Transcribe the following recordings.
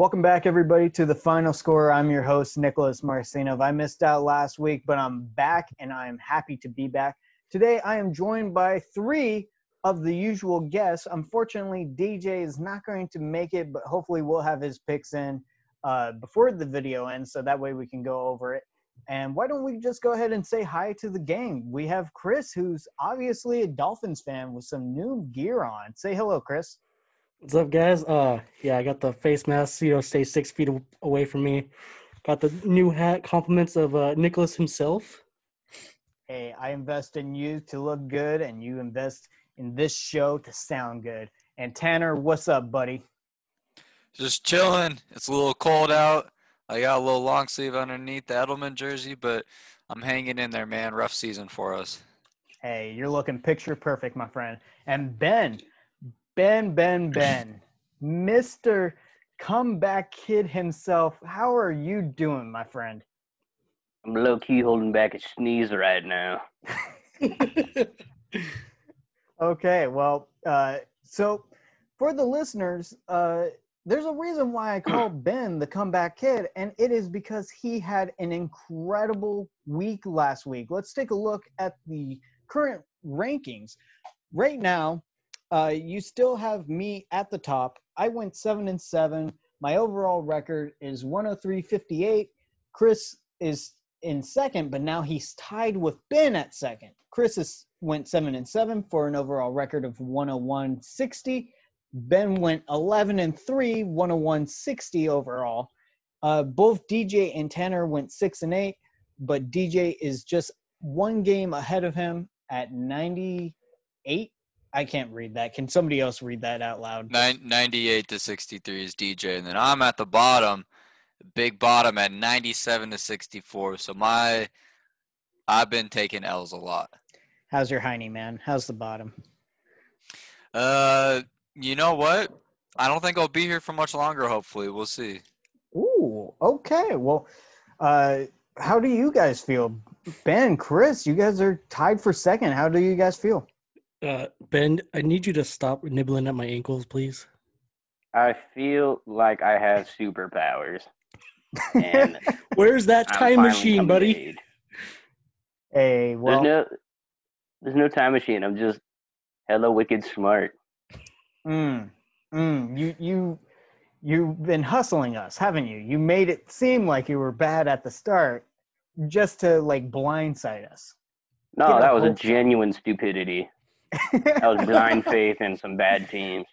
Welcome back, everybody, to the final score. I'm your host, Nicholas Marcinov. I missed out last week, but I'm back and I am happy to be back. Today, I am joined by three of the usual guests. Unfortunately, DJ is not going to make it, but hopefully, we'll have his picks in uh, before the video ends so that way we can go over it. And why don't we just go ahead and say hi to the gang? We have Chris, who's obviously a Dolphins fan with some new gear on. Say hello, Chris. What's up, guys? Uh, yeah, I got the face mask, you know, stay six feet away from me. Got the new hat, compliments of uh, Nicholas himself. Hey, I invest in you to look good, and you invest in this show to sound good. And Tanner, what's up, buddy? Just chilling. It's a little cold out. I got a little long sleeve underneath the Edelman jersey, but I'm hanging in there, man. Rough season for us. Hey, you're looking picture perfect, my friend. And Ben, Ben, Ben, Ben, Mr. Comeback Kid himself. How are you doing, my friend? I'm low key holding back a sneeze right now. okay, well, uh, so for the listeners, uh, there's a reason why I call Ben the comeback kid, and it is because he had an incredible week last week. Let's take a look at the current rankings. Right now, uh, you still have me at the top. I went seven and seven. My overall record is 103.58. Chris is in second, but now he's tied with Ben at second. Chris is, went seven and seven for an overall record of 101.60. Ben went 11 and 3, 101.60 overall. Uh, both DJ and Tanner went 6 and 8, but DJ is just one game ahead of him at 98. I can't read that. Can somebody else read that out loud? Nine, 98 to 63 is DJ. And then I'm at the bottom, big bottom at 97 to 64. So my, I've been taking L's a lot. How's your Heine, man? How's the bottom? Uh, you know what? I don't think I'll be here for much longer. Hopefully, we'll see. Ooh, okay. Well, uh, how do you guys feel, Ben, Chris? You guys are tied for second. How do you guys feel? Uh, ben, I need you to stop nibbling at my ankles, please. I feel like I have superpowers. And Where's that time machine, buddy? Hey, well, there's no, there's no time machine. I'm just hella wicked smart. Mm, mm, you you you've been hustling us, haven't you? You made it seem like you were bad at the start, just to like blindside us. No, Get that was a genuine stupidity. That was blind faith in some bad teams.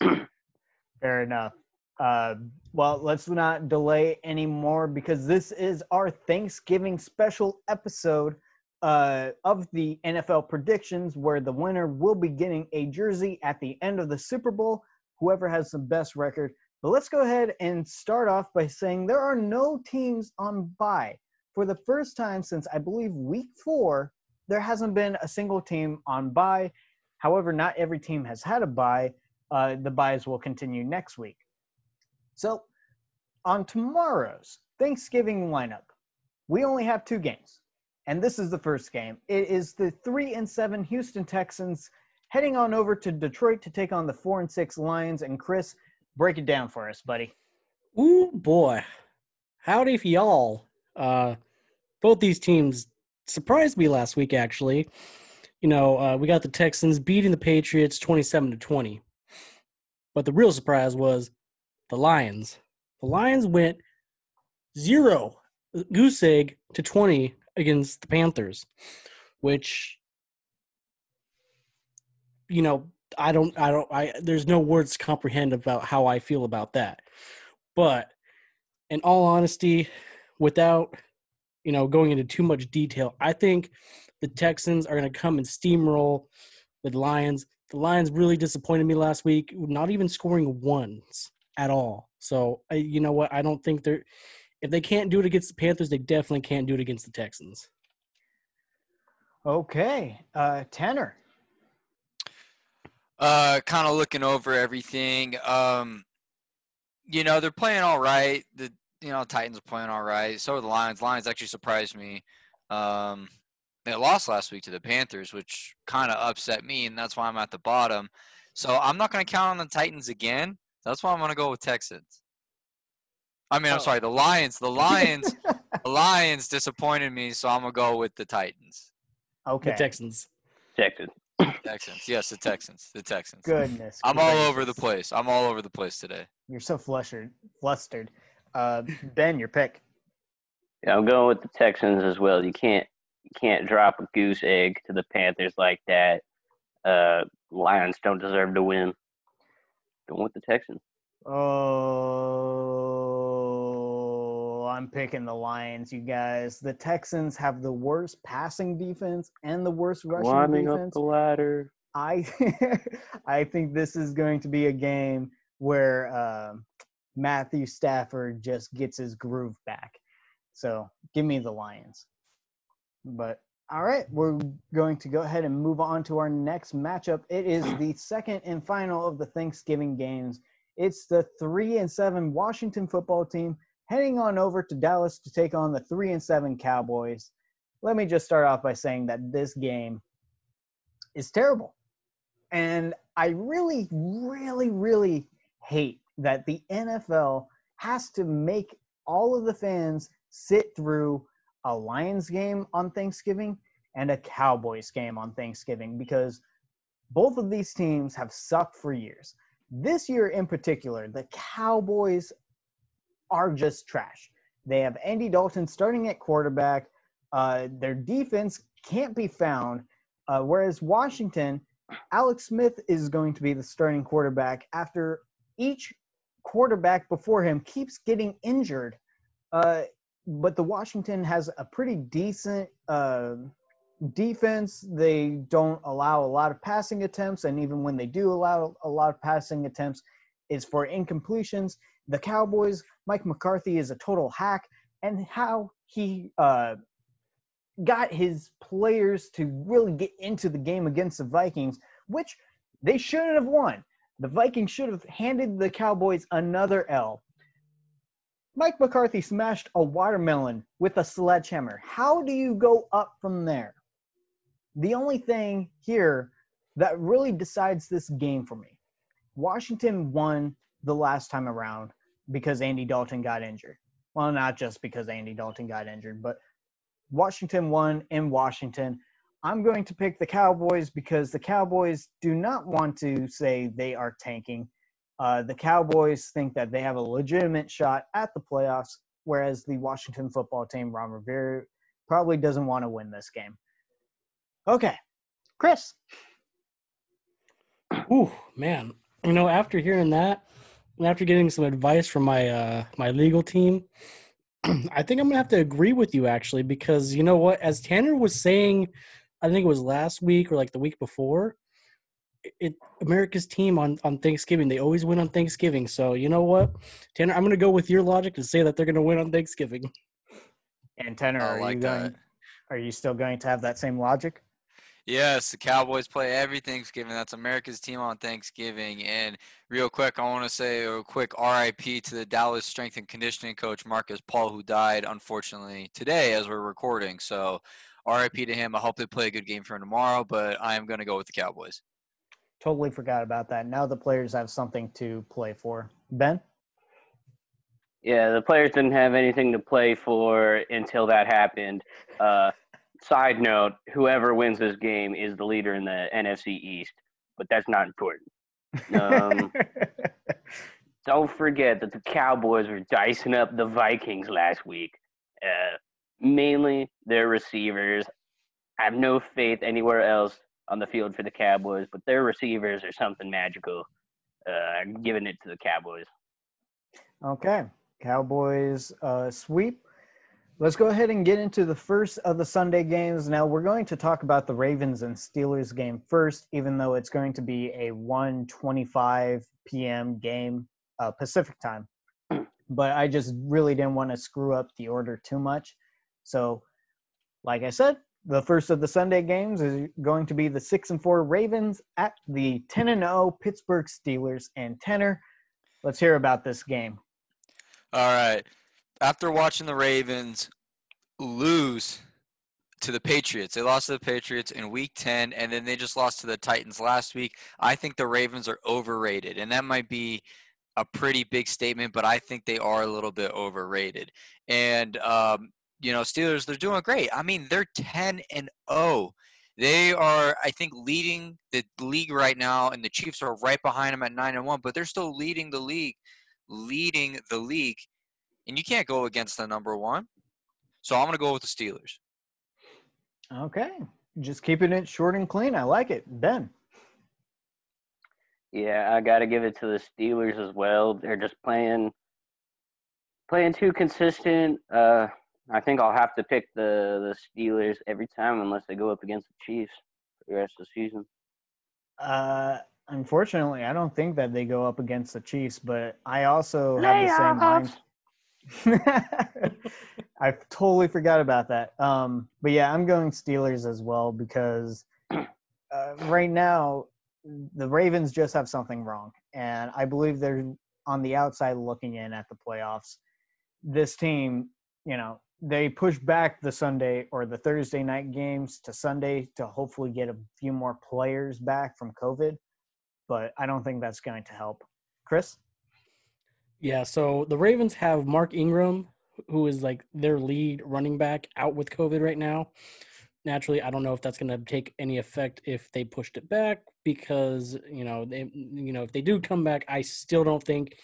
Fair enough. Uh, well, let's not delay anymore because this is our Thanksgiving special episode uh, of the NFL predictions, where the winner will be getting a jersey at the end of the Super Bowl, whoever has the best record. But let's go ahead and start off by saying there are no teams on bye. For the first time since I believe week four, there hasn't been a single team on bye. However, not every team has had a bye. Uh, the buys will continue next week. So, on tomorrow's Thanksgiving lineup, we only have two games and this is the first game. It is the three and seven Houston Texans heading on over to Detroit to take on the four and six Lions. And Chris, break it down for us, buddy. Ooh boy, howdy for y'all. Uh, both these teams surprised me last week. Actually, you know, uh, we got the Texans beating the Patriots twenty-seven to twenty, but the real surprise was the Lions. The Lions went zero goose egg to 20 against the Panthers, which you know, I don't I don't I there's no words to comprehend about how I feel about that. But in all honesty, without you know going into too much detail, I think the Texans are going to come and steamroll the Lions. The Lions really disappointed me last week, not even scoring ones at all. So, I, you know what? I don't think they're if they can't do it against the Panthers, they definitely can't do it against the Texans. Okay, uh, Tanner. Uh, kind of looking over everything. Um, you know they're playing all right. The you know Titans are playing all right. So are the Lions. Lions actually surprised me. Um, they lost last week to the Panthers, which kind of upset me, and that's why I'm at the bottom. So I'm not going to count on the Titans again. That's why I'm going to go with Texans. I mean, I'm Oh. sorry, the Lions. The Lions. the Lions disappointed me, so I'm gonna go with the Titans. okay. The Texans. Texas. Texans. Yes, the Texans. The Texans. Goodness. I'm all over the place. I'm all over the place today. You're so flustered. Flustered. Uh, ben, your pick. Yeah, I'm going with the Texans as well. You can't you can't drop a goose egg to the Panthers like that. Uh, Lions don't deserve to win. Going with the Texans. Oh, I'm picking the Lions, you guys. The Texans have the worst passing defense and the worst rushing Climbing up defense. the ladder. I I think this is going to be a game where um Matthew Stafford just gets his groove back. So give me the Lions. But all right, we're going to go ahead and move on to our next matchup. It is the second and final of the Thanksgiving games. It's the three and seven Washington football team heading on over to Dallas to take on the three and seven Cowboys. Let me just start off by saying that this game is terrible. And I really, really, really hate that the NFL has to make all of the fans sit through a Lions game on Thanksgiving and a Cowboys game on Thanksgiving because both of these teams have sucked for years. This year in particular, the Cowboys are just trash. They have Andy Dalton starting at quarterback. Uh, their defense can't be found. Uh, whereas Washington, Alex Smith is going to be the starting quarterback after each quarterback before him keeps getting injured. Uh, but the Washington has a pretty decent uh, defense. They don't allow a lot of passing attempts, and even when they do allow a lot of passing attempts, it's for incompletions. The Cowboys, Mike McCarthy is a total hack, and how he uh, got his players to really get into the game against the Vikings, which they shouldn't have won. The Vikings should have handed the Cowboys another L. Mike McCarthy smashed a watermelon with a sledgehammer. How do you go up from there? The only thing here that really decides this game for me Washington won the last time around because Andy Dalton got injured. Well, not just because Andy Dalton got injured, but Washington won in Washington. I'm going to pick the Cowboys because the Cowboys do not want to say they are tanking. Uh, the Cowboys think that they have a legitimate shot at the playoffs, whereas the Washington football team, Ron Rivera, probably doesn't want to win this game. Okay, Chris. Ooh, man. You know, after hearing that, and after getting some advice from my uh my legal team, I think I'm gonna have to agree with you actually because you know what? As Tanner was saying, I think it was last week or like the week before. It America's team on on Thanksgiving they always win on Thanksgiving. So you know what, Tanner, I'm gonna go with your logic and say that they're gonna win on Thanksgiving. And Tanner, I are like you going? Are you still going to have that same logic? Yes, the Cowboys play every Thanksgiving. That's America's team on Thanksgiving. And real quick, I want to say a quick RIP to the Dallas strength and conditioning coach Markus Paul, who died unfortunately today as we're recording. So RIP to him. I hope they play a good game for him tomorrow, but I am going to go with the Cowboys. Totally forgot about that. Now the players have something to play for. Ben. Yeah, the players didn't have anything to play for until that happened. Uh, side note: whoever wins this game is the leader in the NFC East, but that's not important. Um, don't forget that the Cowboys were dicing up the Vikings last week. Uh, mainly their receivers. I have no faith anywhere else on the field for the Cowboys, but their receivers are something magical. Uh, I'm giving it to the Cowboys. Okay, Cowboys uh, sweep. Let's go ahead and get into the first of the Sunday games. Now we're going to talk about the Ravens and Steelers game first, even though it's going to be a 1:25 p.m. game uh, Pacific time. But I just really didn't want to screw up the order too much. So, like I said, the first of the Sunday games is going to be the six and four Ravens at the 10 and 0 Pittsburgh Steelers. And Tanner, let's hear about this game. All right. After watching the Ravens lose to the Patriots, they lost to the Patriots in week 10, and then they just lost to the Titans last week. I think the Ravens are overrated, and that might be a pretty big statement, but I think they are a little bit overrated. And um, you know, Steelers they're doing great. I mean, they're 10 and 0. They are, I think, leading the league right now, and the Chiefs are right behind them at nine and one. But they're still leading the league, leading the league, and you can't go against the number one. So I'm going to go with the Steelers. Okay, just keeping it short and clean. I like it, Ben. Yeah, I got to give it to the Steelers as well. They're just playing playing too consistent. Uh, I think I'll have to pick the the Steelers every time unless they go up against the Chiefs for the rest of the season. Uh, unfortunately, I don't think that they go up against the Chiefs, but I also have the same mind. I totally forgot about that. Um, but yeah, I'm going Steelers as well because uh, right now the Ravens just have something wrong, and I believe they're on the outside looking in at the playoffs. This team, you know, they push back the Sunday or the Thursday night games to Sunday to hopefully get a few more players back from COVID, but I don't think that's going to help. Chris? Yeah, so the Ravens have Mark Ingram, who is like their lead running back, out with COVID right now. Naturally, I don't know if that's going to take any effect if they pushed it back because you know they you know if they do come back, I still don't think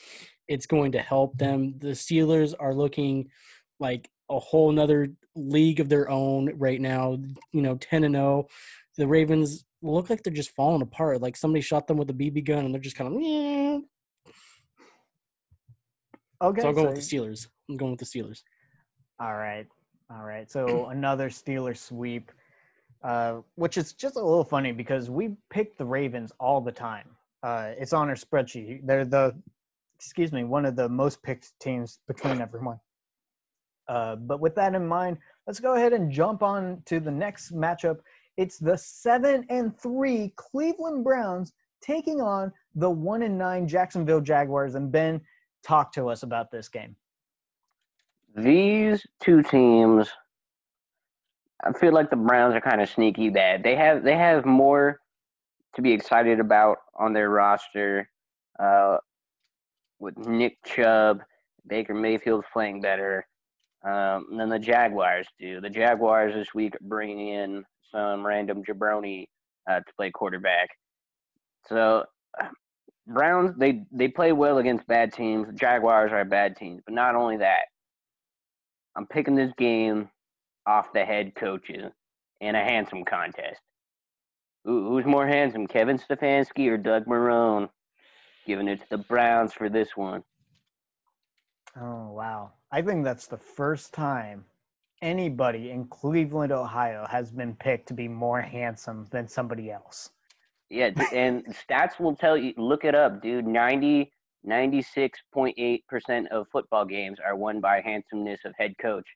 it's going to help them. The Steelers are looking like a whole nother league of their own right now. You know, ten and zero. Oh. The Ravens look like they're just falling apart. Like somebody shot them with a BB gun, and they're just kind of. Yeah. Okay, so I'll go so with the Steelers. I'm going with the Steelers. All right, all right. So another Steelers sweep, uh, which is just a little funny because we pick the Ravens all the time. Uh, it's on our spreadsheet. They're the, excuse me, one of the most picked teams between everyone. Uh, but with that in mind, let's go ahead and jump on to the next matchup. It's the seven and three Cleveland Browns taking on the one and nine Jacksonville Jaguars. And Ben, talk to us about this game. These two teams, I feel like the Browns are kind of sneaky bad. They have they have more to be excited about on their roster. Uh, with Nick Chubb, Baker Mayfield's playing better um, than the Jaguars do. The Jaguars this week are bringing in some random jabroni uh, to play quarterback. So Browns they they play well against bad teams. Jaguars are bad teams, but not only that. I'm picking this game off the head coaches in a handsome contest. who's more handsome, Kevin Stefanski or Doug Marrone? Giving it to the Browns for this one. Oh wow! I think that's the first time anybody in Cleveland, Ohio, has been picked to be more handsome than somebody else. Yeah, and stats will tell you. Look it up, dude. 90, 96.8% of football games are won by handsomeness of head coach.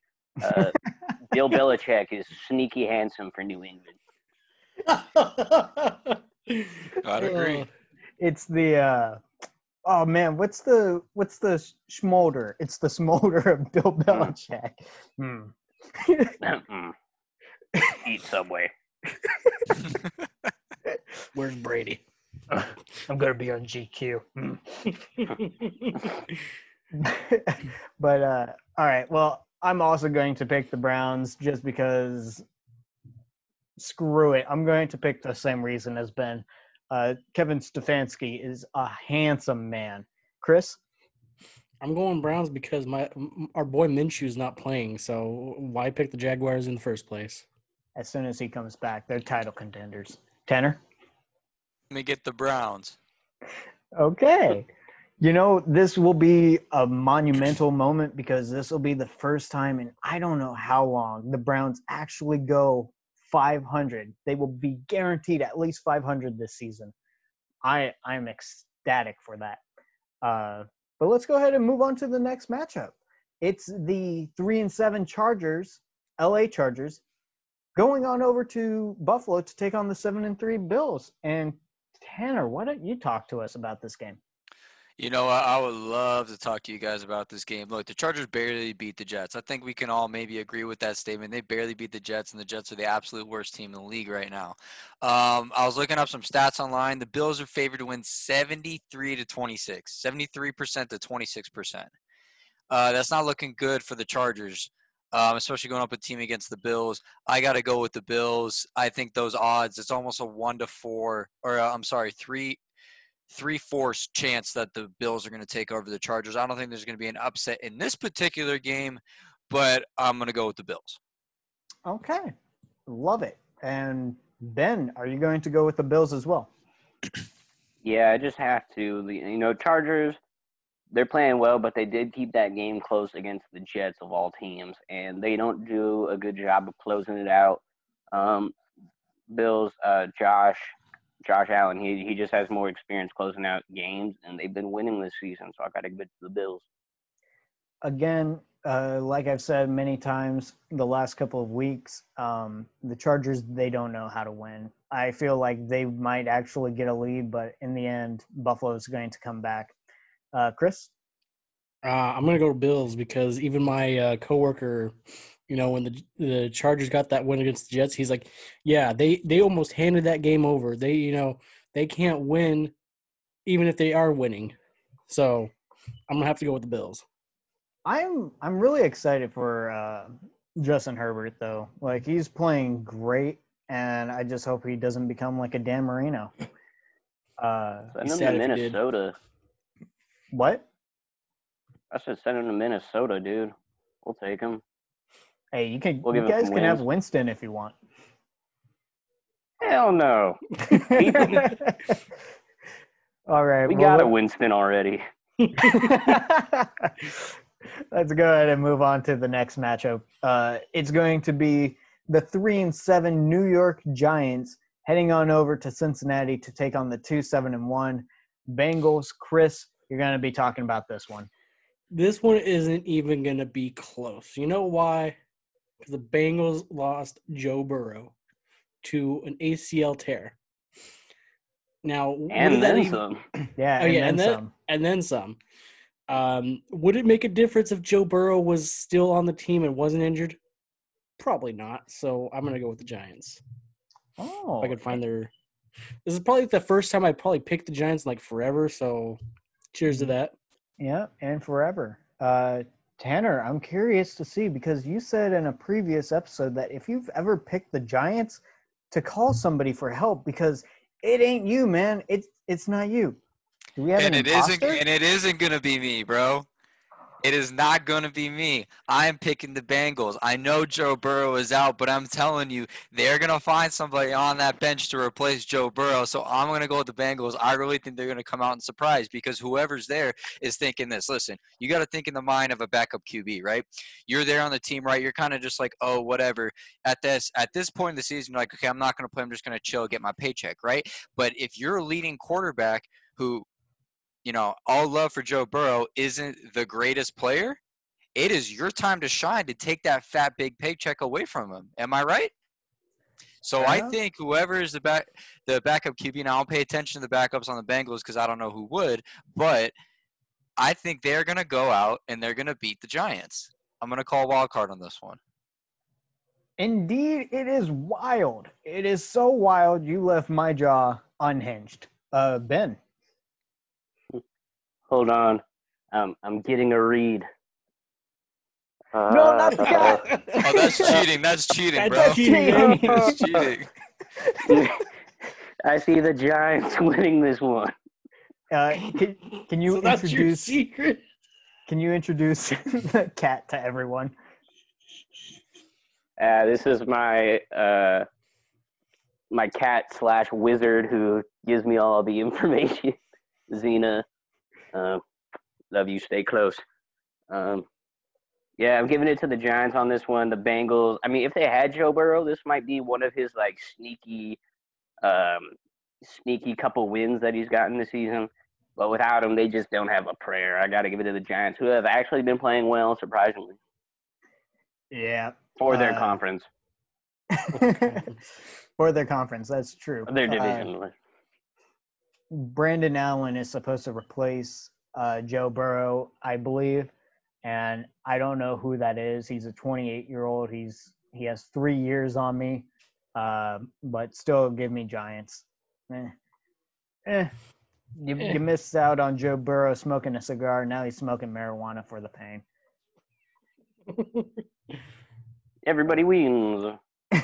Uh, Bill Belichick is sneaky handsome for New England. I'd agree. It's the uh, oh man, what's the what's the smolder? It's the smolder of Bill hmm. Belichick. Mm. mm. Eat Subway. Where's Brady? I'm gonna be on GQ. but uh, all right. Well, I'm also going to pick the Browns just because. Screw it. I'm going to pick the same reason as Ben. Uh, Kevin Stefanski is a handsome man. Chris. I'm going Browns because my our boy Minshew is not playing. So why pick the Jaguars in the first place? As soon as he comes back, they're title contenders. Tanner. Let me get the Browns. Okay. You know, this will be a monumental moment because this will be the first time in I don't know how long the Browns actually go 500. They will be guaranteed at least 500 this season. I I'm ecstatic for that. Uh, but let's go ahead and move on to the next matchup. It's the three and seven Chargers, LA Chargers, going on over to Buffalo to take on the seven and three Bills. And Tanner, why don't you talk to us about this game? You know, I, I would love to talk to you guys about this game. Look, the Chargers barely beat the Jets. I think we can all maybe agree with that statement. They barely beat the Jets, and the Jets are the absolute worst team in the league right now. Um, I was looking up some stats online. The Bills are favored to win 73 to 26, 73% to 26%. Uh, that's not looking good for the Chargers, um, especially going up a team against the Bills. I got to go with the Bills. I think those odds, it's almost a one to four, or uh, I'm sorry, three three fourths chance that the Bills are going to take over the Chargers. I don't think there's going to be an upset in this particular game, but I'm going to go with the Bills. Okay, love it. And Ben, are you going to go with the Bills as well? Yeah, I just have to. You know, Chargers, they're playing well, but they did keep that game close against the Jets of all teams, and they don't do a good job of closing it out. Um, Bills, uh, Josh, Josh Allen, he he just has more experience closing out games, and they've been winning this season. So I got to give it to the Bills. Again, uh, like I've said many times the last couple of weeks, um, the Chargers they don't know how to win. I feel like they might actually get a lead, but in the end, Buffalo's going to come back. Uh, Chris, uh, I'm gonna go to Bills because even my uh, coworker you know, when the the Chargers got that win against the Jets, he's like, "Yeah, they they almost handed that game over. They, you know, they can't win even if they are winning." So, I'm gonna have to go with the Bills. I'm I'm really excited for uh, Justin Herbert though. Like he's playing great, and I just hope he doesn't become like a Dan Marino. Uh, send him to Minnesota. What? I said send him to Minnesota, dude. We'll take him. Hey, you can. We'll you guys can have Winston if you want. Hell no. All right. We well, got a Winston already. Let's go ahead and move on to the next matchup. Uh, it's going to be the three and seven New York Giants heading on over to Cincinnati to take on the two seven and one Bengals. Chris, you're going to be talking about this one. This one isn't even going to be close. You know why? Because the Bengals lost Joe Burrow to an ACL tear. Now, and then even, some. Yeah, oh, yeah, and then, some. and then some. Um, would it make a difference if Joe Burrow was still on the team and wasn't injured? Probably not. So I'm gonna go with the Giants. Oh, if I could find their. This is probably the first time I probably picked the Giants in like forever. So, cheers to mm-hmm. that. Yeah, and forever. Uh, Tanner, I'm curious to see because you said in a previous episode that if you've ever picked the Giants to call mm-hmm. somebody for help because it ain't you, man. It's it's not you. Do we have and an it imposter? isn't and it isn't gonna be me, bro. It is not going to be me. I'm picking the Bengals. I know Joe Burrow is out, but I'm telling you, they're going to find somebody on that bench to replace Joe Burrow. So I'm going to go with the Bengals. I really think they're going to come out and surprise because whoever's there is thinking this. Listen, you got to think in the mind of a backup QB, right? You're there on the team, right? You're kind of just like, oh, whatever. At this at this point in the season, you're like, okay, I'm not going to play. I'm just going to chill, get my paycheck, right? But if you're a leading quarterback who you know, all love for Joe Burrow isn't the greatest player, it is your time to shine to take that fat big paycheck away from him. Am I right? So yeah. I think whoever is the back the backup QB now, I'll pay attention to the backups on the Bengals because I don't know who would, but I think they're gonna go out and they're gonna beat the Giants. I'm gonna call wild card on this one. Indeed, it is wild. It is so wild you left my jaw unhinged. Uh, Ben. Hold on. Um, I'm getting a read. Uh, no, not that. oh, that's cheating. That's cheating, that's bro. Cheating. that's cheating. I see the Giants winning this one. Uh, can, can you so introduce secret? Can you introduce the cat to everyone? Uh, this is my uh, my cat slash wizard who gives me all the information. Xena. Uh, love you. Stay close. Um, yeah, I'm giving it to the Giants on this one. The Bengals. I mean, if they had Joe Burrow, this might be one of his like sneaky, um, sneaky couple wins that he's gotten this season. But without him, they just don't have a prayer. I got to give it to the Giants, who have actually been playing well, surprisingly. Yeah. For their uh, conference. For their conference, that's true. Their uh, division. Uh, Brandon Allen is supposed to replace uh, Joe Burrow, I believe, and I don't know who that is. He's a 28 year old. He's he has three years on me, uh, but still give me Giants. Eh. Eh. You, Eh. you missed out on Joe Burrow smoking a cigar. Now he's smoking marijuana for the pain. Everybody wins.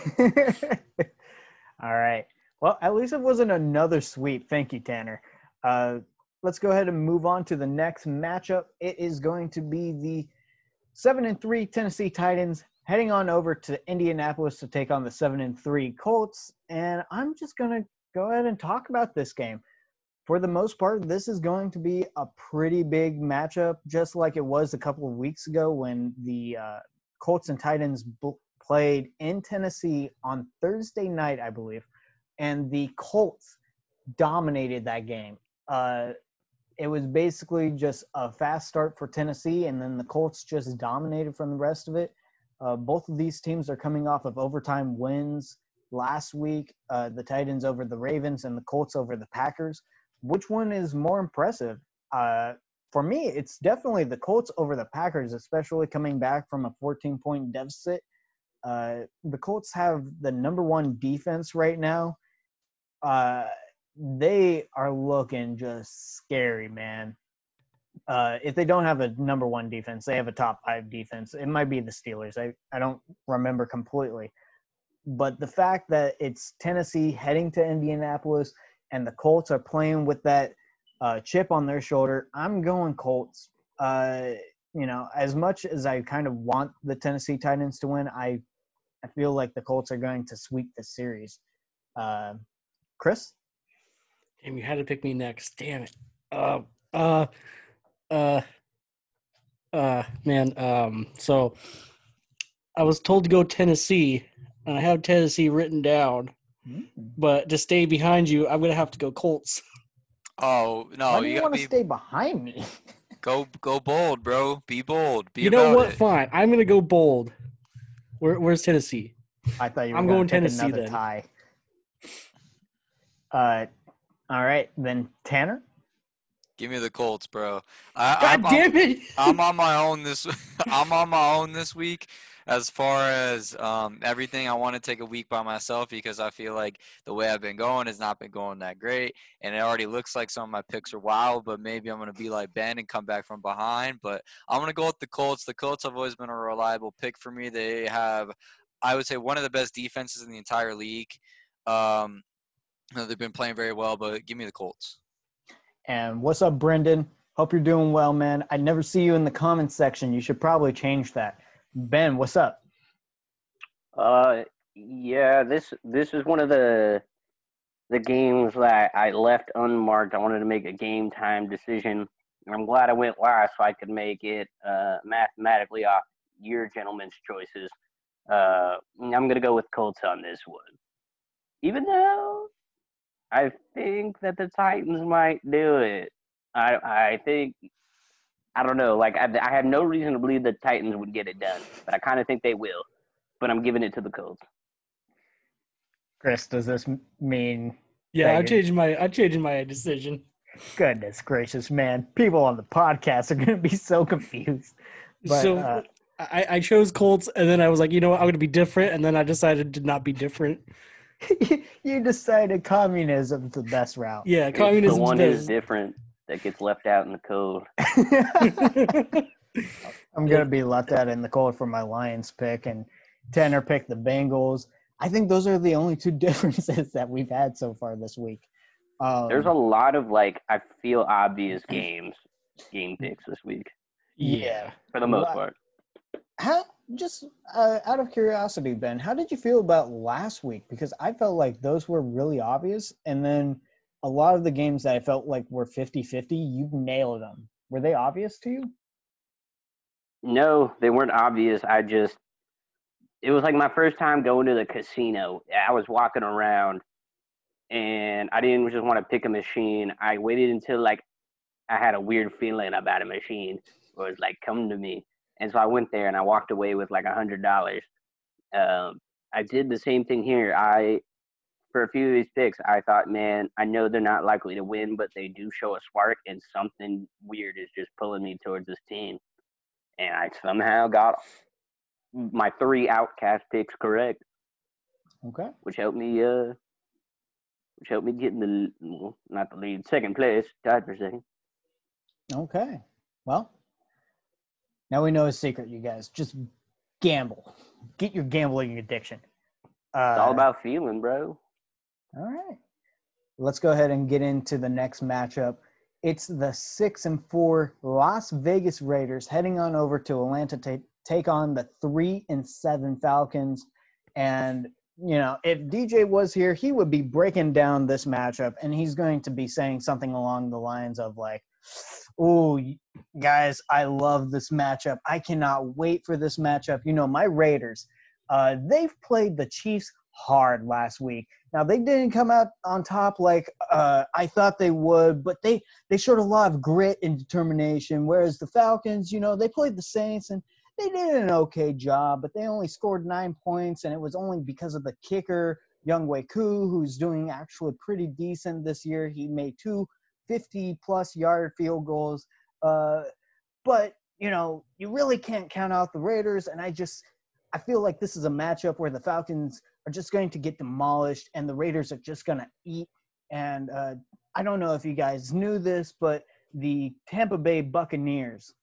All right. Well, at least it wasn't another sweep. Thank you, Tanner. Uh, let's go ahead and move on to the next matchup. It is going to be the seven and three Tennessee Titans heading on over to Indianapolis to take on the seven and three Colts. And I'm just going to go ahead and talk about this game. For the most part, this is going to be a pretty big matchup, just like it was a couple of weeks ago when the uh, Colts and Titans b- played in Tennessee on Thursday night, I believe, and the Colts dominated that game. Uh, it was basically just a fast start for Tennessee, and then the Colts just dominated from the rest of it. Uh, both of these teams are coming off of overtime wins last week. Uh, the Titans over the Ravens and the Colts over the Packers. Which one is more impressive? Uh, for me, it's definitely the Colts over the Packers, especially coming back from a 14 point deficit. Uh, the Colts have the number one defense right now. Uh, they are looking just scary, man. Uh, if they don't have a number one defense, they have a top five defense. It might be the Steelers. I, I don't remember completely. But the fact that it's Tennessee heading to Indianapolis and the Colts are playing with that uh, chip on their shoulder, I'm going Colts. Uh, you know, as much as I kind of want the Tennessee Titans to win, I I feel like the Colts are going to sweep the series. Uh, Chris, Damn, you had to pick me next. Damn it. Uh, uh, uh, uh, man. Um, so I was told to go Tennessee, and I have Tennessee written down. But to stay behind you, I'm gonna have to go Colts. Oh no, why do you, you, gotta want be to stay behind me? go go bold, bro. Be bold. Be you know about what? it. Fine. I'm gonna go bold. Where, where's Tennessee? I thought you were I'm gonna going pick Tennessee another then. tie. Uh, all right, then Tanner. Give me the Colts, bro. I, God I'm, damn it! I'm on my own this. I'm on my own this week. As far as um, everything, I want to take a week by myself because I feel like the way I've been going has not been going that great, and it already looks like some of my picks are wild. But maybe I'm gonna be like Ben and come back from behind. But I'm gonna go with the Colts. The Colts have always been a reliable pick for me. They have, I would say, one of the best defenses in the entire league. Um, they've been playing very well, but give me the Colts. And what's up, Brendan? Hope you're doing well, man. I never see you in the comments section. You should probably change that. Ben, what's up? Uh, yeah, this this is one of the the games that I left unmarked. I wanted to make a game time decision. I'm glad I went last so I could make it uh, mathematically off your gentleman's choices. Uh, I'm gonna go with Colts on this one, even though I think that the Titans might do it. I I think I don't know. Like I, I have no reason to believe the Titans would get it done, but I kind of think they will. But I'm giving it to the Colts. Chris, does this mean Yeah, I'm Thank you. changing my I'm changing my decision. goodness gracious, man? People on the podcast are going to be so confused. But, so uh, I, I chose Colts, and then I was like, you know what, I'm gonna be different, and then I decided to not be different. you decided communism's the best route. Yeah, It's communism. the one who's different that gets left out in the cold. I'm gonna be left out in the cold for my Lions pick, and Tanner picked the Bengals. I think those are the only two differences that we've had so far this week. Um, There's a lot of like I feel obvious games, game picks this week yeah. for the most Lot- part. How just uh, out of curiosity, Ben, how did you feel about last week? Because I felt like those were really obvious, and then a lot of the games that I felt like were 50-50, you nailed them. Were they obvious to you? No, they weren't obvious. I just it was like my first time going to the casino. I was walking around and I didn't just want to pick a machine. I waited until like I had a weird feeling about a machine it was like come to me. And so I went there and I walked away with like a hundred dollars. Um, I did the same thing here. I for a few of these picks, I thought, man, I know they're not likely to win, but they do show a spark, and something weird is just pulling me towards this team. And I somehow got my three outcast picks correct, Okay. which helped me, uh, which helped me get in the well, not the lead, second place, tied for second. Okay. Well, now we know a secret, you guys. Just gamble. Get your gambling addiction. Uh, It's all about feeling, bro. All right. Let's go ahead and get into the next matchup. It's the six and four Las Vegas Raiders heading on over to Atlanta to take on the three and seven Falcons. And you know, if DJ was here, he would be breaking down this matchup, and he's going to be saying something along the lines of like, "Oh, guys, I love this matchup. I cannot wait for this matchup." You know, my Raiders, uh, they've played the Chiefs hard last week. Now they didn't come out on top like uh, I thought they would, but they they showed a lot of grit and determination. Whereas the Falcons, you know, they played the Saints and they did an okay job, but they only scored nine points, and it was only because of the kicker Younghoe Koo, who's doing actually pretty decent this year. He made two 50 plus yard field goals. Uh, but you know, you really can't count out the Raiders, and I just I feel like this is a matchup where the Falcons are just going to get demolished and the Raiders are just going to eat. And uh, I don't know if you guys knew this, but the Tampa Bay Buccaneers,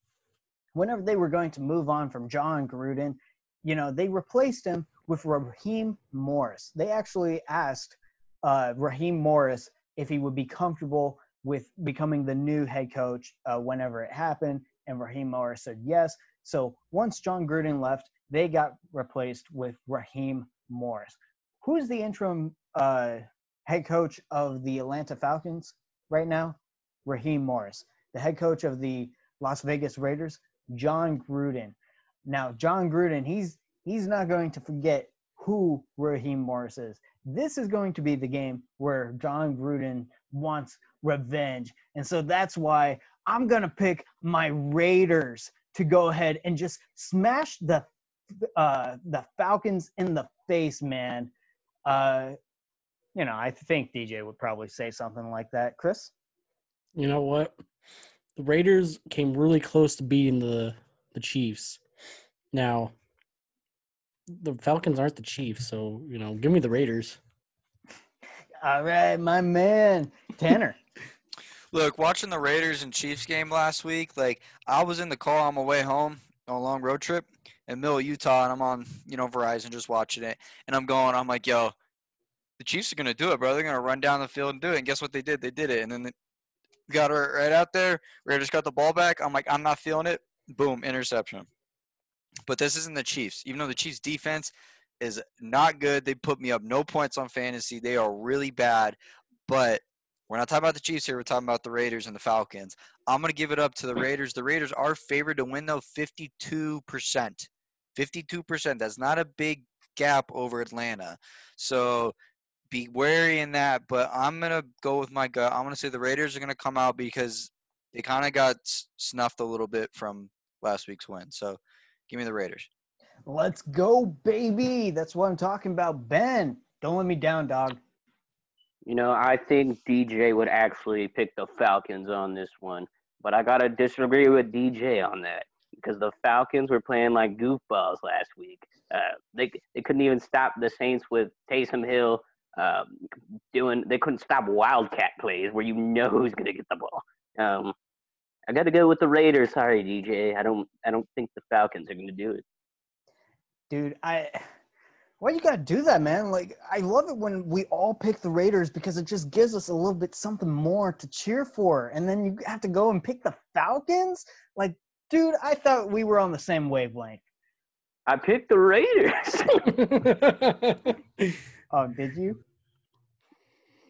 whenever they were going to move on from Jon Gruden, you know, they replaced him with Raheem Morris. They actually asked uh, Raheem Morris if he would be comfortable with becoming the new head coach uh, whenever it happened. And Raheem Morris said yes. So once Jon Gruden left, they got replaced with Raheem Morris. Who's the interim uh, head coach of the Atlanta Falcons right now? Raheem Morris. The head coach of the Las Vegas Raiders, Jon Gruden. Now, Jon Gruden, he's he's not going to forget who Raheem Morris is. This is going to be the game where Jon Gruden wants revenge. And so that's why I'm going to pick my Raiders to go ahead and just smash the uh, the Falcons in the face, man. Uh, you know, I think DJ would probably say something like that. Chris? You know what? The Raiders came really close to beating the the Chiefs. Now, the Falcons aren't the Chiefs, so you know, give me the Raiders. All right, my man, Tanner. Look, watching the Raiders and Chiefs game last week, like I was in the car on my way home on a long road trip in middle Utah, and I'm on, you know, Verizon just watching it, and I'm going, I'm like, yo, the Chiefs are gonna do it, bro. They're gonna run down the field and do it. And guess what they did? They did it, and then they got her right out there. Raiders got the ball back. I'm like, I'm not feeling it. Boom, interception. But this isn't the Chiefs. Even though the Chiefs defense is not good, they put me up no points on fantasy. They are really bad. But we're not talking about the Chiefs here. We're talking about the Raiders and the Falcons. I'm going to give it up to the Raiders. The Raiders are favored to win, though, 52%. 52%. That's not a big gap over Atlanta. So be wary in that. But I'm going to go with my gut. I'm going to say the Raiders are going to come out because they kind of got snuffed a little bit from last week's win. So give me the Raiders. Let's go, baby. That's what I'm talking about. Ben, don't let me down, dog. You know, I think DJ would actually pick the Falcons on this one, but I gotta disagree with DJ on that because the Falcons were playing like goofballs last week. Uh, they they couldn't even stop the Saints with Taysom Hill um, doing. They couldn't stop wildcat plays where you know who's gonna get the ball. Um, I got to go with the Raiders. Sorry, DJ. I don't. I don't think the Falcons are gonna do it. Dude, I why you gotta do that, man? Like I love it when we all pick the Raiders because it just gives us a little bit something more to cheer for. And then you have to go and pick the Falcons? Like, dude, I thought we were on the same wavelength. I picked the Raiders. Oh, did you?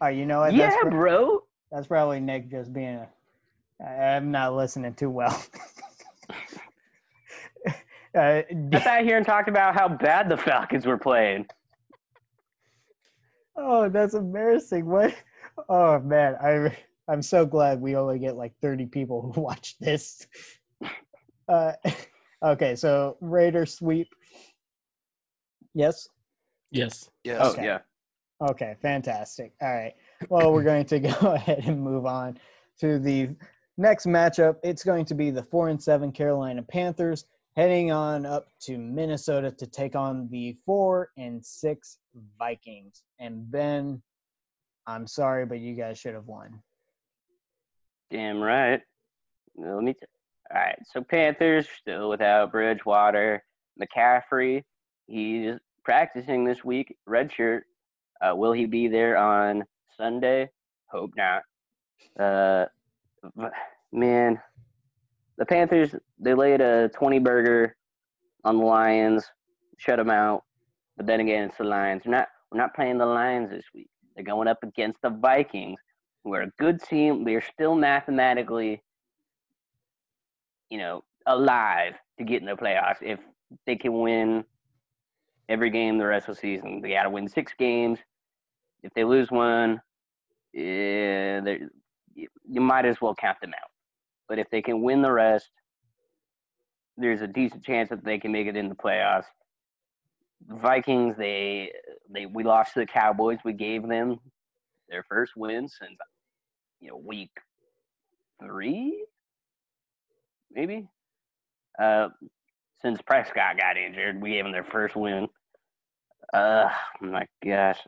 Oh, you know what? yeah, that's, pro- bro. that's probably Nick just being a. I- I'm not listening too well. uh, I sat here and talked about how bad the Falcons were playing. Oh, that's embarrassing. What? Oh man, I I'm so glad we only get like 30 people who watch this. Uh, okay, so Raider sweep. Yes. yes. Yes. Oh Okay. yeah. Okay, fantastic. All right. Well, we're going to go ahead and move on to the next matchup. It's going to be the four and seven Carolina Panthers heading on up to Minnesota to take on the four and six Vikings. And Ben, I'm sorry, but you guys should have won. Damn right. Let me. T- All right. So Panthers still without Bridgewater, McCaffrey. He's practicing this week. Redshirt. Uh, will he be there on Sunday? Hope not. Uh, man, the Panthers they laid a 20 burger on the Lions, shut them out. But then again, it's the Lions. We're not we're not playing the Lions this week. They're going up against the Vikings, who are a good team. They're still mathematically, you know, alive to get in the playoffs if they can win every game the rest of the season. They got to win six games. If they lose one, yeah, you might as well count them out. But if they can win the rest, there's a decent chance that they can make it in the playoffs. Vikings, they they we lost to the Cowboys. We gave them their first win since you know week three, maybe. Uh, since Prescott got injured, we gave them their first win. Uh, my gosh,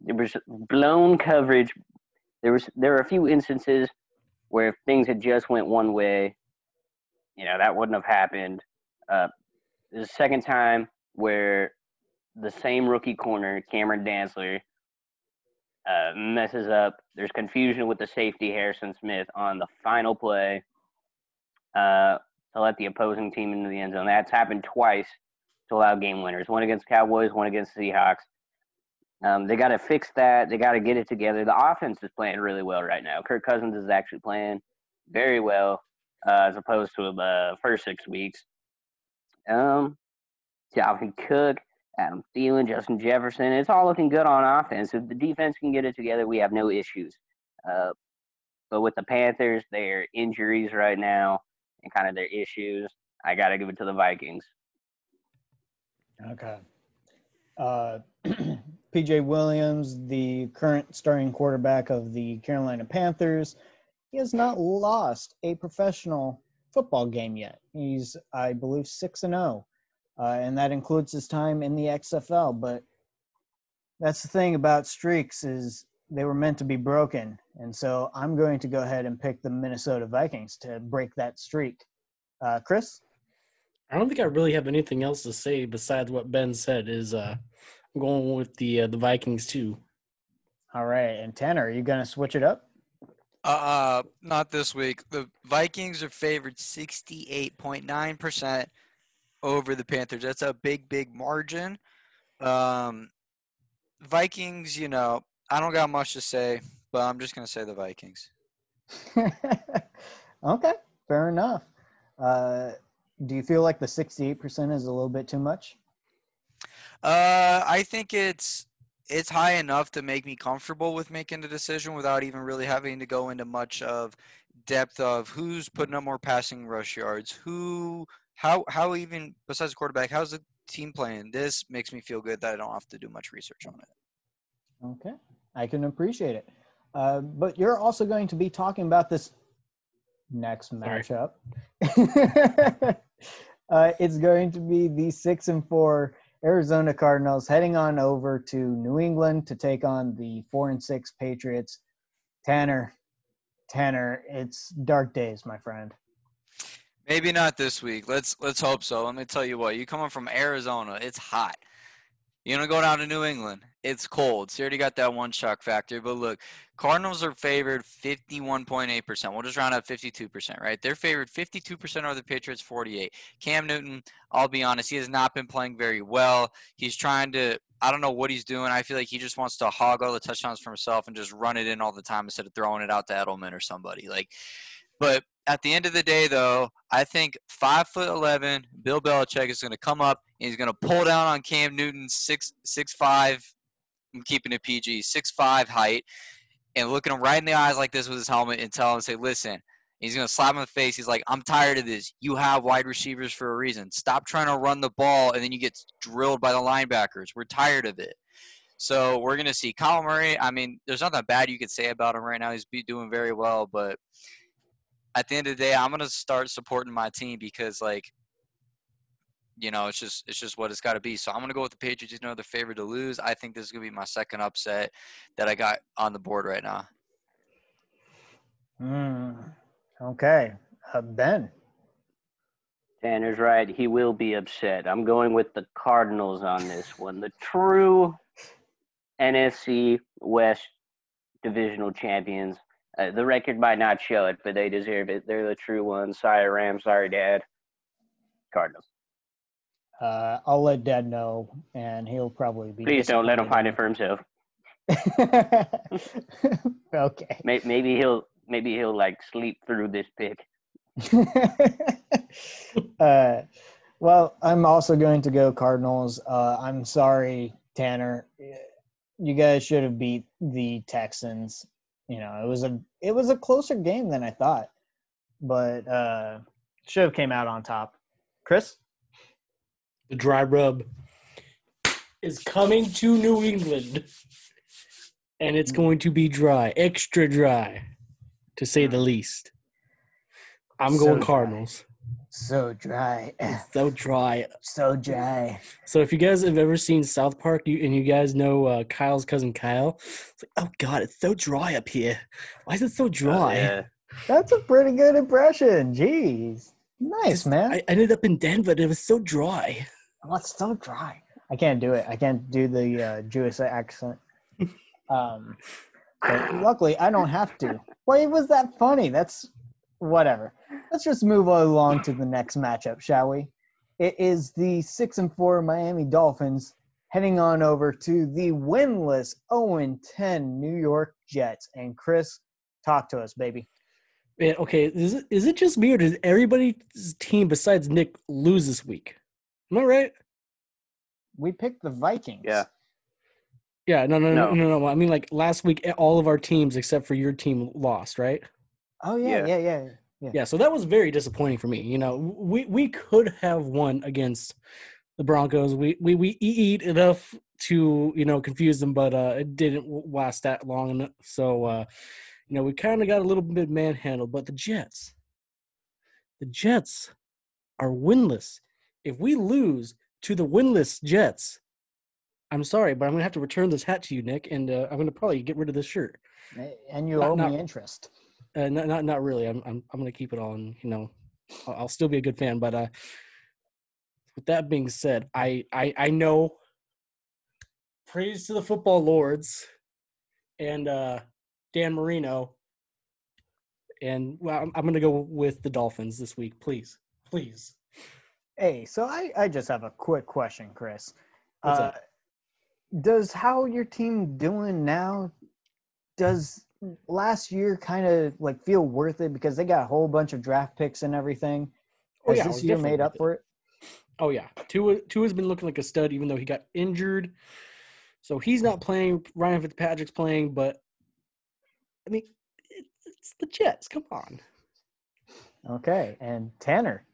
there was blown coverage. There was there were a few instances where if things had just went one way, you know that wouldn't have happened. Uh, the second time where the same rookie corner, Cameron Dantzler, uh, messes up. There's confusion with the safety Harrison Smith on the final play uh, to let the opposing team into the end zone. That's happened twice to allow game winners. One against Cowboys, one against Seahawks. Um, they got to fix that. They got to get it together. The offense is playing really well right now. Kirk Cousins is actually playing very well uh, as opposed to the first six weeks. Um, Dalvin Cook, Adam Thielen, Justin Jefferson. It's all looking good on offense. If the defense can get it together, we have no issues. Uh, but with the Panthers, their injuries right now and kind of their issues, I got to give it to the Vikings. Okay. Uh, PJ Williams, the current starting quarterback of the Carolina Panthers, he has not lost a professional football game yet. He's, I believe, 6 and 0 uh, and that includes his time in the XFL. But that's the thing about streaks is they were meant to be broken, and so I'm going to go ahead and pick the Minnesota Vikings to break that streak. Uh, Chris, I don't think I really have anything else to say besides what Ben said. Is uh, going with the uh, the Vikings too. All right, and Tanner, are you going to switch it up? Uh, not this week. The Vikings are favored 68.9% over the Panthers. That's a big, big margin. Um, Vikings, you know, I don't got much to say, but I'm just going to say the Vikings. okay, fair enough. Uh, do you feel like the 68% is a little bit too much? Uh, I think it's it's high enough to make me comfortable with making the decision without even really having to go into much of depth of who's putting up more passing rush yards, who how how even besides the quarterback, how's the team playing? This makes me feel good that I don't have to do much research on it. Okay, I can appreciate it. Uh, but you're also going to be talking about this next matchup. uh, it's going to be the six and four Arizona Cardinals heading on over to New England to take on the four and six Patriots. Tanner, Tanner, it's dark days, my friend. Maybe not this week. Let's let's hope so. Let me tell you what. You coming from Arizona? It's hot. You're gonna go down to New England. It's cold. So you already got that one shock factor. But look, Cardinals are favored 51.8%. We'll just round up 52%, right? They're favored 52% over the Patriots 48. Cam Newton, I'll be honest, he has not been playing very well. He's trying to I don't know what he's doing. I feel like he just wants to hog all the touchdowns for himself and just run it in all the time instead of throwing it out to Edelman or somebody. Like but at the end of the day, though, I think five foot eleven Bill Belichick is going to come up and he's going to pull down on Cam Newton's six six five. I'm keeping it PG six five height, and looking him right in the eyes like this with his helmet and tell him, say, listen. He's going to slap him in the face. He's like, I'm tired of this. You have wide receivers for a reason. Stop trying to run the ball and then you get drilled by the linebackers. We're tired of it. So we're gonna see Kyle Murray. I mean, there's nothing bad you could say about him right now. He's doing very well, but at the end of the day, I'm gonna start supporting my team because like you know, it's just it's just what it's got to be. So I'm gonna go with the Patriots. You know, they're favored to lose. I think this is gonna be my second upset that I got on the board right now. Mm, okay, uh, Ben. Tanner's right. He will be upset. I'm going with the Cardinals on this one. The true NFC West divisional champions. Uh, the record might not show it, but they deserve it. They're the true ones. Sorry, Ram. Sorry, Dad. Cardinals. Uh, I'll let Dad know, and he'll probably be. Please don't let him find it for himself. okay. Maybe he'll maybe he'll like sleep through this pick. uh, well, I'm also going to go Cardinals. Uh, I'm sorry, Tanner. You guys should have beat the Texans. You know, it was a it was a closer game than I thought, but uh, should have came out on top. Chris, the dry rub is coming to New England, and it's going to be dry, extra dry, to say the least. I'm So going. Cardinals. So dry, It's so dry. so dry. So if you guys have ever seen South Park you, and you guys know uh, Kyle's cousin Kyle, it's like, oh god, it's so dry up here. Why is it so dry? yeah. That's a pretty good impression. Jeez, nice Just- man. I, I ended up in Denver. and It was so dry. Oh, it's so dry. I can't do it. I can't do the uh, Jewish accent. Um, but luckily, I don't have to. Why was that funny? That's whatever. Let's just move along to the next matchup, shall we? It is the six and four Miami Dolphins heading on over to the winless 0 and 10 New York Jets. And Chris, talk to us, baby. Man, okay, is it, is it just me or does everybody's team besides Nik lose this week? Am I right? We picked the Vikings. Yeah. Yeah, no, no, no, No. no, no. I mean, like last week, all of our teams except for your team lost, right? Oh yeah, yeah, Yeah. yeah. Yeah, so that was very disappointing for me. You know, we we could have won against the Broncos. We we we eat enough to you know confuse them, but uh, it didn't last that long. enough. So uh, you know, we kind of got a little bit manhandled. But the Jets, the Jets are winless. If we lose to the winless Jets, I'm sorry, but I'm gonna have to return this hat to you, Nik, and uh, I'm gonna probably get rid of this shirt. And you Not- owe not- me interest. Uh, not, not not really. I'm I'm I'm gonna keep it on. You know, I'll, I'll still be a good fan. But uh, with that being said, I I I know. Praise to the football lords, and uh, Dan Marino. And well, I'm, I'm gonna go with the Dolphins this week. Please, please. Hey, so I, I just have a quick question, Chris. What's uh, up? Does how your team doing now? Does last year kind of like feel worth it because they got a whole bunch of draft picks and everything? Oh, Has yeah, it this year made up it. for it? Oh yeah, Tua Tua's been looking like a stud, even though he got injured. So he's not playing. Ryan Fitzpatrick's playing, but I mean, it, it's the Jets. Come on. Okay, and Tanner.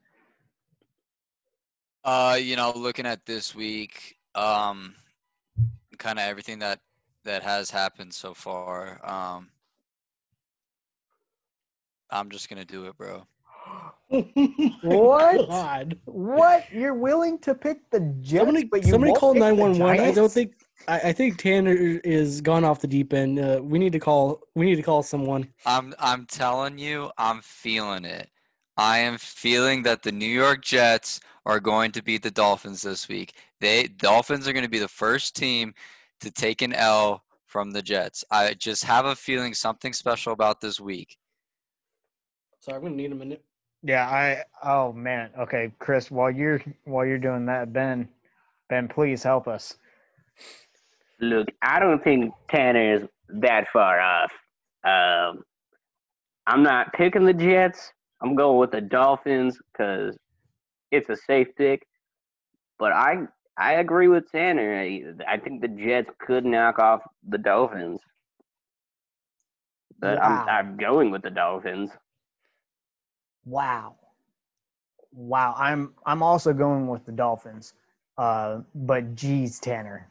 Uh, you know, looking at this week, um, kind of everything that that has happened so far. Um, I'm just gonna do it, bro. What? God. What? You're willing to pick the Jets, Somebody, but you somebody won't call nine one one. I don't think. I, I think Tanner is gone off the deep end. Uh, we need to call. We need to call someone. I'm I'm telling you, I'm feeling it. I am feeling that the New York Jets are going to beat the Dolphins this week. They Dolphins are going to be the first team to take an L from the Jets. I just have a feeling something special about this week. Sorry, I'm gonna need a minute. Yeah, I. Oh man. Okay, Chris. While you're while you're doing that, Ben, Ben, please help us. Look, I don't think Tanner is that far off. Um, I'm not picking the Jets. I'm going with the Dolphins because it's a safe pick. But I I agree with Tanner. I, I think the Jets could knock off the Dolphins. But Wow. I'm I'm going with the Dolphins. Wow. Wow. I'm I'm also going with the Dolphins. Uh, but geez, Tanner,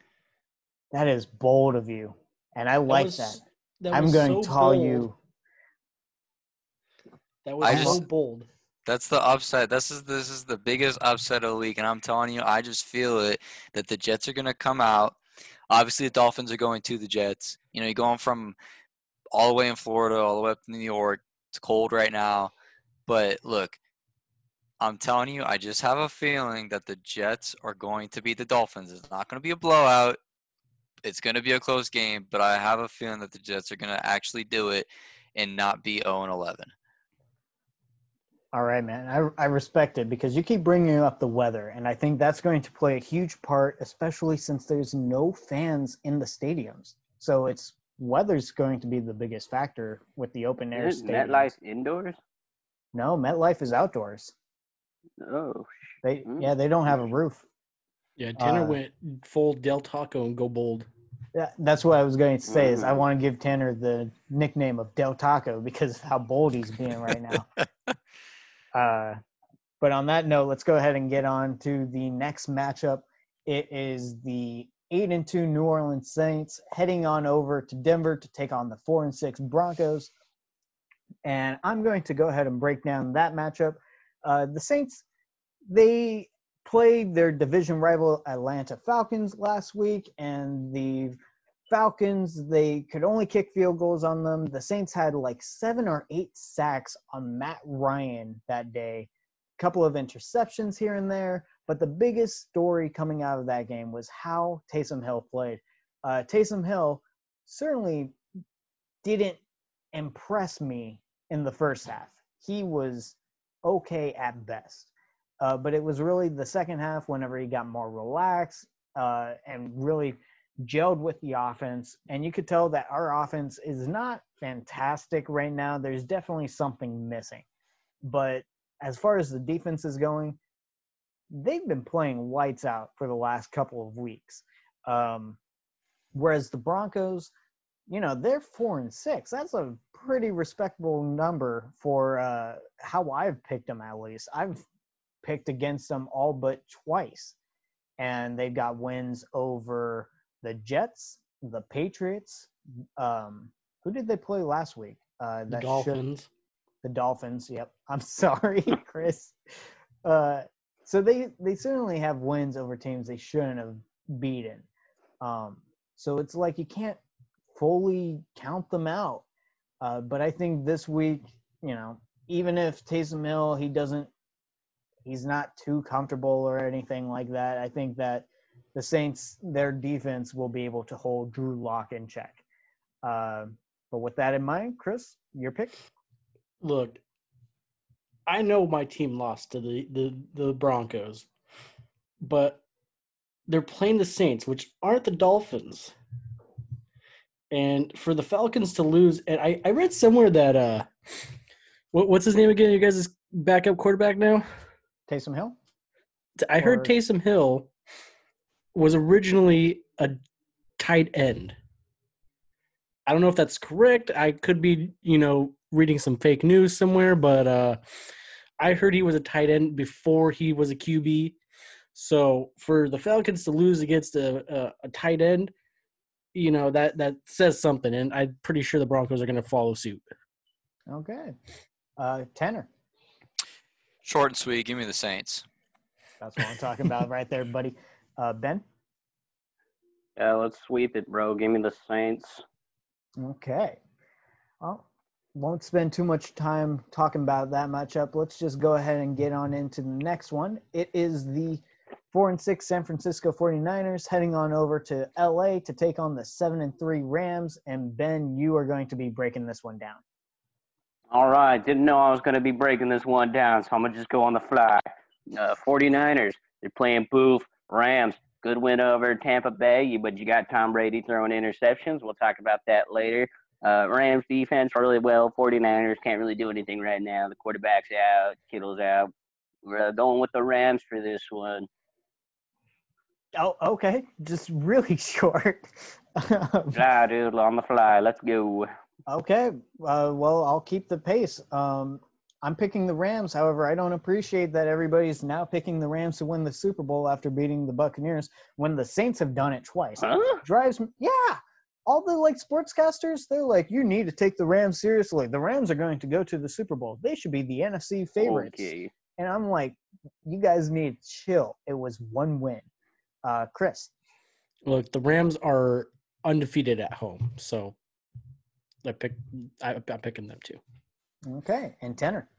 That is bold of you, and I like was- that. that I'm was going so to tell bold. you. That was I so just- bold. That's the upset. This is this is the biggest upset of the league, and I'm telling you, I just feel it that the Jets are gonna come out. Obviously, the Dolphins are going to the Jets. You know, you're going from all the way in Florida, all the way up to New York. It's cold right now, but look, I'm telling you, I just have a feeling that the Jets are going to beat the Dolphins. It's not going to be a blowout. It's going to be a close game, but I have a feeling that the Jets are going to actually do it and not be 0 and 11. All right, man. I, I respect it because you keep bringing up the weather, and I think that's going to play a huge part, especially since there's no fans in the stadiums. So it's weather's going to be the biggest factor with the open air Isn't stadium. MetLife indoors? No, MetLife is outdoors. Oh, They Mm. yeah, they don't have a roof. Yeah, Tanner Uh, went full Del Taco and go bold. Yeah, that's what I was going to say. Is I Mm. want to give Tanner the nickname of Del Taco because of how bold he's being right now. uh, but on that note, let's go ahead and get on to the next matchup. It is the eight and two New Orleans Saints heading on over to Denver to take on the four and six Broncos. And I'm going to go ahead and break down that matchup. Uh, the Saints, they played their division rival Atlanta Falcons last week, and the Falcons they could only kick field goals on them. The Saints had like seven or eight sacks on Matt Ryan that day, a couple of interceptions here and there. But the biggest story coming out of that game was how Taysom Hill played. Uh, Taysom Hill certainly didn't impress me in the first half. He was okay at best. Uh, but it was really the second half whenever he got more relaxed uh, and really gelled with the offense. And you could tell that our offense is not fantastic right now. There's definitely something missing. But as far as the defense is going, they've been playing lights out for the last couple of weeks. Um, whereas the Broncos, you know, they're four and six. That's a pretty respectable number for uh, how I've picked them, at least. I've picked against them all but twice. And they've got wins over the Jets, the Patriots. Um, who did they play last week? Uh, The that should- Dolphins. the Dolphins. Yep. I'm sorry, Chris. Uh, so they they certainly have wins over teams they shouldn't have beaten. Um, so it's like you can't fully count them out. Uh, but I think this week, you know, even if Taysom Hill he doesn't, he's not too comfortable or anything like that. I think that the Saints their defense will be able to hold Drew Lock in check. Uh, but with that in mind, Chris, your pick. Look, I know my team lost to the, the, the Broncos, but they're playing the Saints, which aren't the Dolphins. And for the Falcons to lose, and I, I read somewhere that uh, what, what's his name again? You guys' is backup quarterback now? Taysom Hill. I heard Or- Taysom Hill was originally a tight end. I don't know if that's correct. I could be, you know, reading some fake news somewhere, but uh, I heard he was a tight end before he was a QB. So for the Falcons to lose against a, a, a tight end, you know that that says something, and I'm pretty sure the Broncos are going to follow suit. Okay. Uh, Tanner. Short and sweet. Give me the Saints. That's what I'm talking about right there, buddy. Uh, ben. yeah, let's sweep it, bro. Give me the Saints. Okay. Well, won't spend too much time talking about that matchup. Let's just go ahead and get on into the next one. It is the four and six San Francisco 49ers heading on over to LA to take on the seven and three Rams. And Ben, you are going to be breaking this one down. All right, didn't know I was going to be breaking this one down, so I'm going to just go on the fly. Uh, 49ers, they're playing Booth. Rams, good win over Tampa Bay, but you got Tom Brady throwing interceptions. We'll talk about that later. Uh, Rams defense really well. 49ers can't really do anything right now. The quarterback's out, Kittle's out. We're going with the Rams for this one. Oh, okay. Just really short. Ah, dude, on the fly. Let's go. Okay. Uh, well, I'll keep the pace. Um, I'm picking the Rams. However, I don't appreciate that everybody's now picking the Rams to win the Super Bowl after beating the Buccaneers when the Saints have done it twice. Huh? Drives me, yeah. All the like sportscasters, they're like, you need to take the Rams seriously. The Rams are going to go to the Super Bowl. They should be the NFC favorites. Okay. And I'm like, you guys need to chill. It was one win. Uh, Chris, Look, the Rams are undefeated at home, so I pick. I, I'm picking them too. okay, and Tanner.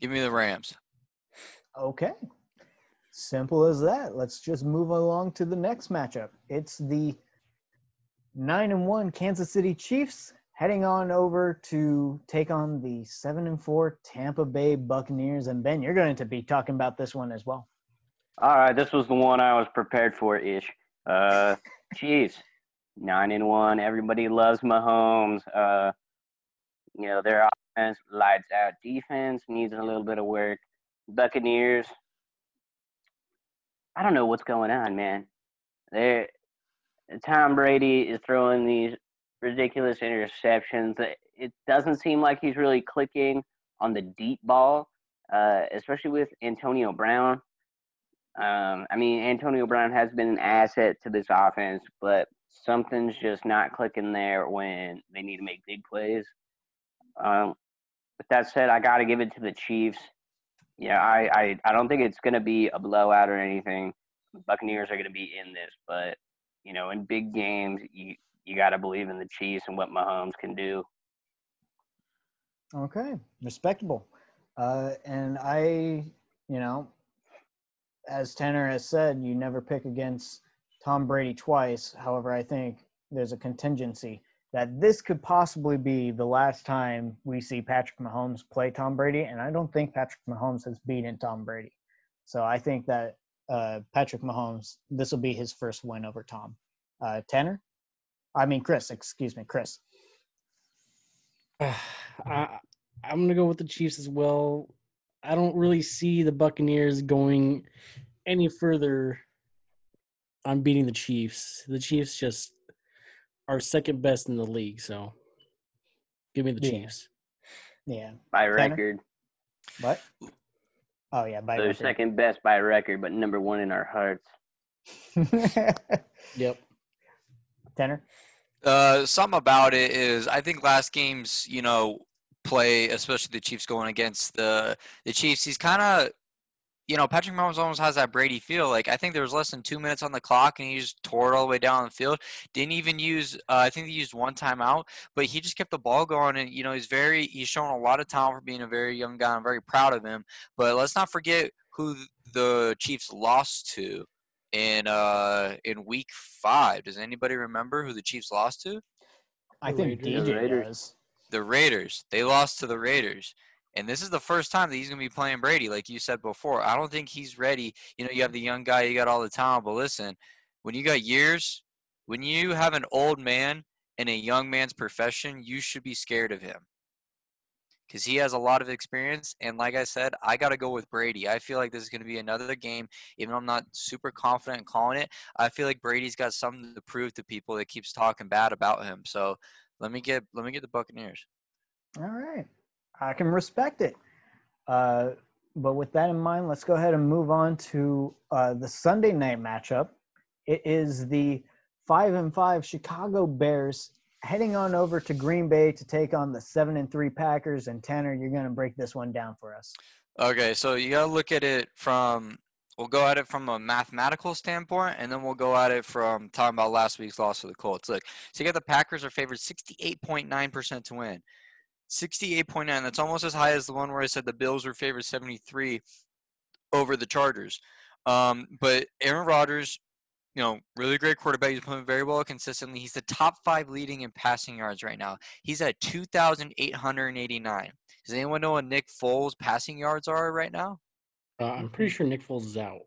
Give me the Rams. Okay. Simple as that. Let's just move along to the next matchup. It's the nine and one Kansas City Chiefs heading on over to take on the seven and four Tampa Bay Buccaneers. And Ben, you're going to be talking about this one as well. All right, this was the one I was prepared for ish. Uh, Chiefs, nine and one. Everybody loves Mahomes. Uh, you know their offense lights out. Defense needs a little bit of work. Buccaneers. I don't know what's going on, man. They're Tom Brady is throwing these ridiculous interceptions. It- It doesn't seem like he's really clicking on the deep ball, uh, especially with Antonio Brown. Um, I mean, Antonio Brown has been an asset to this offense, but something's just not clicking there when they need to make big plays. Um, with that said, I got to give it to the Chiefs. Yeah, I, I, I don't think it's going to be a blowout or anything. The Buccaneers are going to be in this, but you know, in big games, you you got to believe in the Chiefs and what Mahomes can do. Okay, respectable. Uh, and I, you know, as Tanner has said, you never pick against Tom Brady twice. However, I think there's a contingency that this could possibly be the last time we see Patrick Mahomes play Tom Brady, and I don't think Patrick Mahomes has beaten Tom Brady. So I think that uh, Patrick Mahomes, this will be his first win over Tom. Uh, Tanner, I mean Chris, excuse me, Chris. I, I'm gonna go with the Chiefs as well. I don't really see the Buccaneers going any further on beating the Chiefs. The Chiefs just are second best in the league, so give me the Yeah. Chiefs. Yeah, By Tanner? record, what? Oh yeah, by they're record. second best by record, but number one in our hearts. Yep. Tanner. Uh, something about it is I think last game's you know play, especially the Chiefs going against the the Chiefs. He's kind of you know Patrick Mahomes almost has that Brady feel. Like I think there was less than two minutes on the clock and he just tore it all the way down the field. Didn't even use. Uh, I think he used one timeout, but he just kept the ball going. And you know he's very he's shown a lot of talent for being a very young guy. I'm very proud of him. But let's not forget who the Chiefs lost to in uh in week five. Does anybody remember who the Chiefs lost to? I think Raiders. DJ Raiders. does. The Raiders. They lost to the Raiders. And this is the first time that he's going to be playing Brady, like you said before. I don't think he's ready. You know, you have the young guy, you got all the talent, but listen, when you got years, when you have an old man in a young man's profession, you should be scared of him because he has a lot of experience. And like I said, I got to go with Brady. I feel like this is going to be another game, even though I'm not super confident in calling it. I feel like Brady's got something to prove to people that keeps talking bad about him. So let me get let me get the Buccaneers. All right. I can respect it. Uh, but with that in mind, let's go ahead and move on to uh, the Sunday night matchup. It is the five and five Chicago Bears heading on over to Green Bay to take on the seven and three Packers. And Tanner, you're going to break this one down for us. Okay, so you gotta look at it from we'll go at it from a mathematical standpoint, and then we'll go at it from talking about last week's loss to the Colts. Look, so you got the Packers are favored sixty-eight point nine percent to win. Sixty-eight point nine. That's almost as high as the one where I said the Bills were favored seventy-three over the Chargers. Um, but Aaron Rodgers, you know, really great quarterback. He's playing very well consistently. He's the top five leading in passing yards right now. He's at two thousand eight hundred eighty-nine. Does anyone know what Nick Foles' passing yards are right now? Uh, I'm pretty sure Nick Foles is out.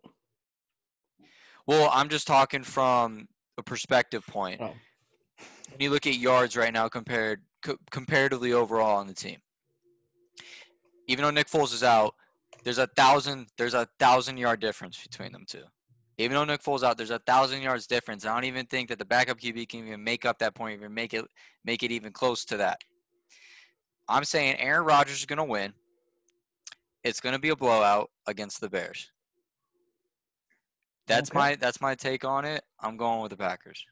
Well, I'm just talking from a perspective point. Oh. When you look at yards right now compared co- comparatively overall on the team, even though Nick Foles is out, there's a thousand there's a thousand yard difference between them two. Even though Nick Foles out, there's a thousand yards difference. I don't even think that the backup QB can even make up that point, even make it make it even close to that. I'm saying Aaron Rodgers is going to win. It's going to be a blowout against the Bears. That's Okay. my that's my take on it. I'm going with the Packers.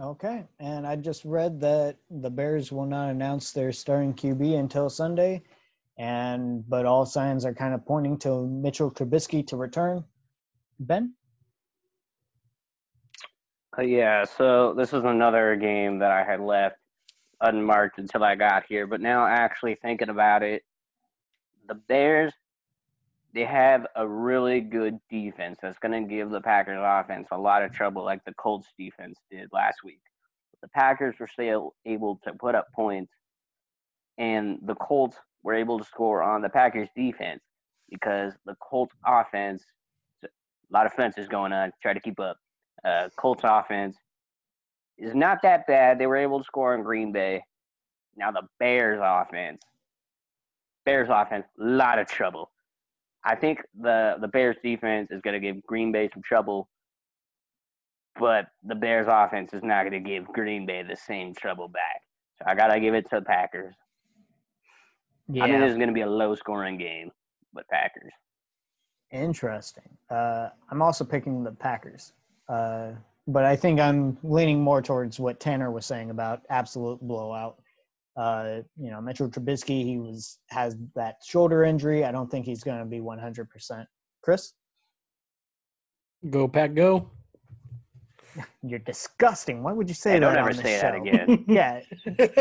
Okay, and I just read that the Bears will not announce their starting QB until Sunday, and but all signs are kind of pointing to Mitchell Trubisky to return. Ben, Uh, yeah, so this is another game that I had left unmarked until I got here. But now, actually thinking about it, the Bears, they have a really good defense that's going to give the Packers offense a lot of trouble, like the Colts defense did last week. The Packers were still able to put up points, and the Colts were able to score on the Packers defense because the Colts offense, a lot of fences going on, try to keep up uh, Colts offense is not that bad. They were able to score in Green Bay. Now the Bears offense, Bears offense, a lot of trouble. I think the the Bears defense is going to give Green Bay some trouble, but the Bears offense is not going to give Green Bay the same trouble back. So I gotta give it to the Packers. yeah, I think this is going to be a low scoring game, but Packers. interesting. Uh, I'm also picking the Packers, uh, but I think I'm leaning more towards what Tanner was saying about absolute blowout. Uh, you know, Mitchell Trubisky, he was has that shoulder injury. I don't think he's going to be 100%. Chris, Go pack, go. you're disgusting. Why would you say Hey, that? don't ever on this say that again. yeah,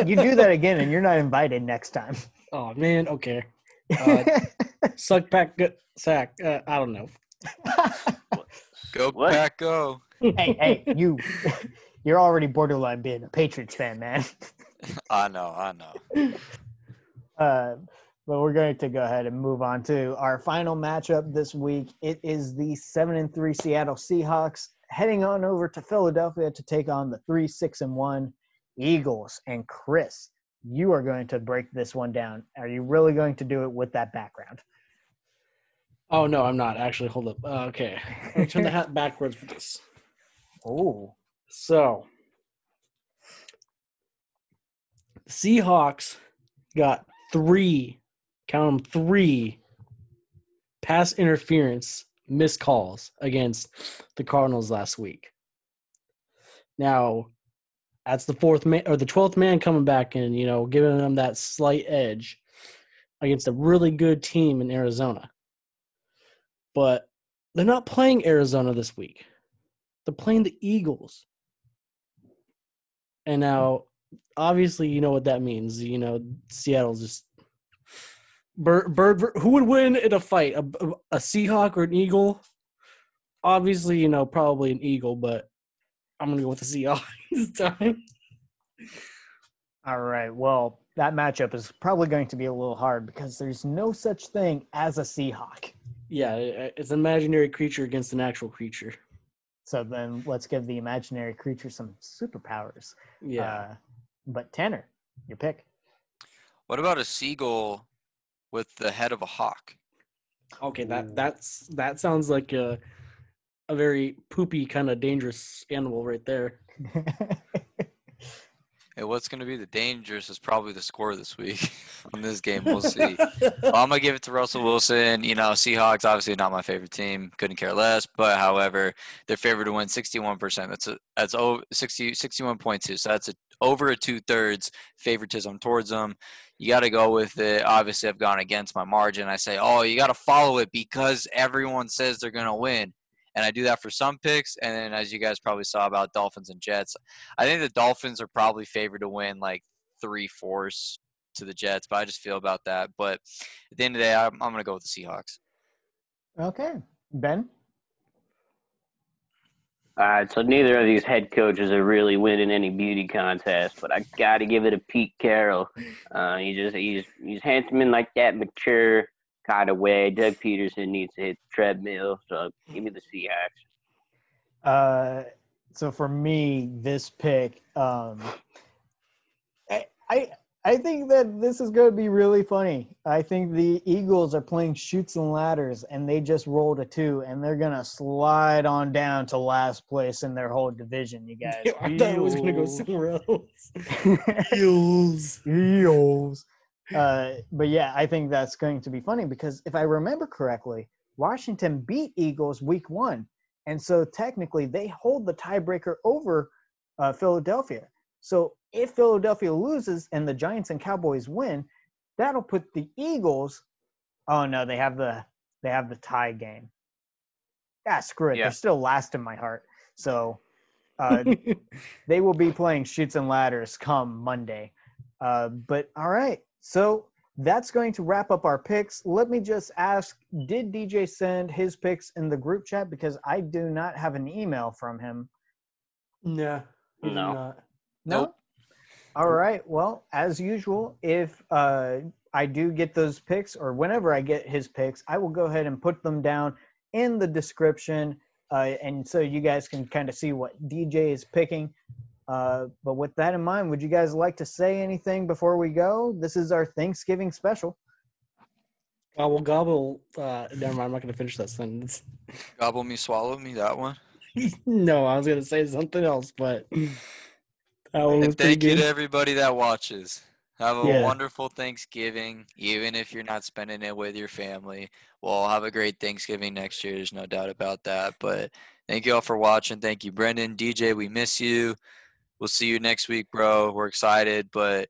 you do that again, and you're not invited next time. Oh man, okay. Uh, Suck pack, go, sack. Uh, I don't know. Go What? Pack, go! hey, hey, you, you're already borderline being a Patriots fan, man. I know, I know. Uh, but we're going to go ahead and move on to our final matchup this week. It is the seven and three Seattle Seahawks heading on over to Philadelphia to take on the three six and one Eagles. And Chris, you are going to break this one down. Are you really going to do it with that background? Oh no, I'm not actually. Hold up. Uh, okay, turn the hat backwards for this. Oh, So, the Seahawks got three, count them three, pass interference missed calls against the Cardinals last week. Now, that's the fourth man or the twelfth man coming back and you know giving them that slight edge against a really good team in Arizona. But they're not playing Arizona this week. They're playing the Eagles. And now, obviously, you know what that means. You know, Seattle's just bird. bird who would win in a fight, a, a Seahawk or an Eagle? Obviously, you know, probably an Eagle, but I'm gonna go with the Seahawks this time. all right. Well, that matchup is probably going to be a little hard because there's no such thing as a Seahawk. Yeah, it's an imaginary creature against an actual creature. So then let's give the imaginary creature some superpowers. Yeah, Uh, but Tanner, your pick. What about a seagull with the head of a hawk? okay, that that's that sounds like a a very poopy kind of dangerous animal right there. Hey, what's going to be the dangerous is probably the score this week on this game. We'll see. Well, I'm gonna give it to Russell Wilson. You know, Seahawks obviously not my favorite team. Couldn't care less. But however, they're favored to win 61. percent That's a that's over 60 61.2. So that's a, over a two thirds favoritism towards them. You got to go with it. Obviously, I've gone against my margin. I say, oh, you got to follow it because everyone says they're gonna win. And I do that for some picks, and then as you guys probably saw about Dolphins and Jets, I think the Dolphins are probably favored to win like three fourths to the Jets, but I just feel about that. But at the end of the day, I'm, I'm going to go with the Seahawks. okay. Ben? All right, so neither of these head coaches are really winning any beauty contests, but I got to give it to Pete Carroll. Uh, he just he's he's handsome in like that mature kind of way. Doug Pederson needs to hit the treadmill, so give me the Seahawks. Uh, so for me, this pick, um, I, I I think that this is going to be really funny. I think the Eagles are playing Chutes and ladders, and they just rolled a two, and they're gonna slide on down to last place in their whole division. You guys, I thought it was gonna go somewhere else. Eels. Eagles. uh, but yeah, I think that's going to be funny because if I remember correctly, Washington beat Eagles week one, and so technically they hold the tiebreaker over uh, Philadelphia. So if Philadelphia loses and the Giants and Cowboys win, that'll put the Eagles. Oh no, they have the they have the tie game. Yeah, screw it. Yeah. They're still last in my heart. So uh, they will be playing Chutes and ladders come Monday. Uh, but all right, so that's going to wrap up our picks. Let me just ask: Did DJ send his picks in the group chat? Because I do not have an email from him. no, he did No. Not. No. Nope. All right. Well, as usual, if uh, I do get those picks, or whenever I get his picks, I will go ahead and put them down in the description, uh, and so you guys can kind of see what DJ is picking. Uh, but with that in mind, would you guys like to say anything before we go? This is our Thanksgiving special. Gobble gobble. Uh, never mind. I'm not going to finish that sentence. Gobble me, swallow me. That one. no, I was going to say something else, but that one was And thank you to everybody that watches. Have a Yeah. wonderful Thanksgiving, even if you're not spending it with your family. We'll have a great Thanksgiving next year. There's no doubt about that. But thank you all for watching. Thank you, Brendan, DJ. We miss you. We'll see you next week, bro. We're excited, but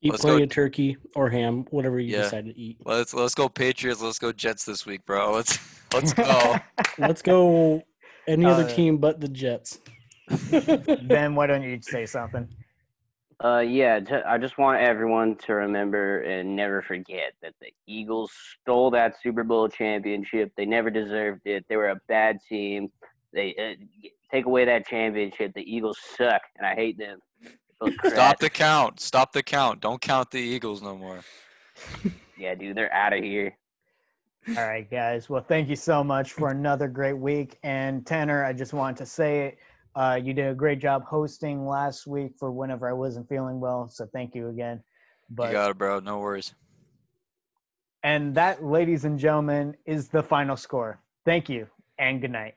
Eat plenty of turkey or ham, whatever you Yeah. decide to eat. let's let's go Patriots. Let's go Jets this week, bro. Let's let's go. Let's go any other Uh, team but the Jets. ben, why don't you say something? Uh, yeah, j- I just want everyone to remember and never forget that the Eagles stole that Super Bowl championship. They never deserved it. They were a bad team. They uh, take away that championship. The Eagles suck, and I hate them. Stop the count. Stop the count. Don't count the Eagles no more. Yeah, dude, they're out of here. All right, guys. Well, thank you so much for another great week. And Tanner, I just want to say uh, you did a great job hosting last week for whenever I wasn't feeling well. So thank you again. But, you got it, bro. No worries. and that, ladies and gentlemen, is the final score. Thank you and good night.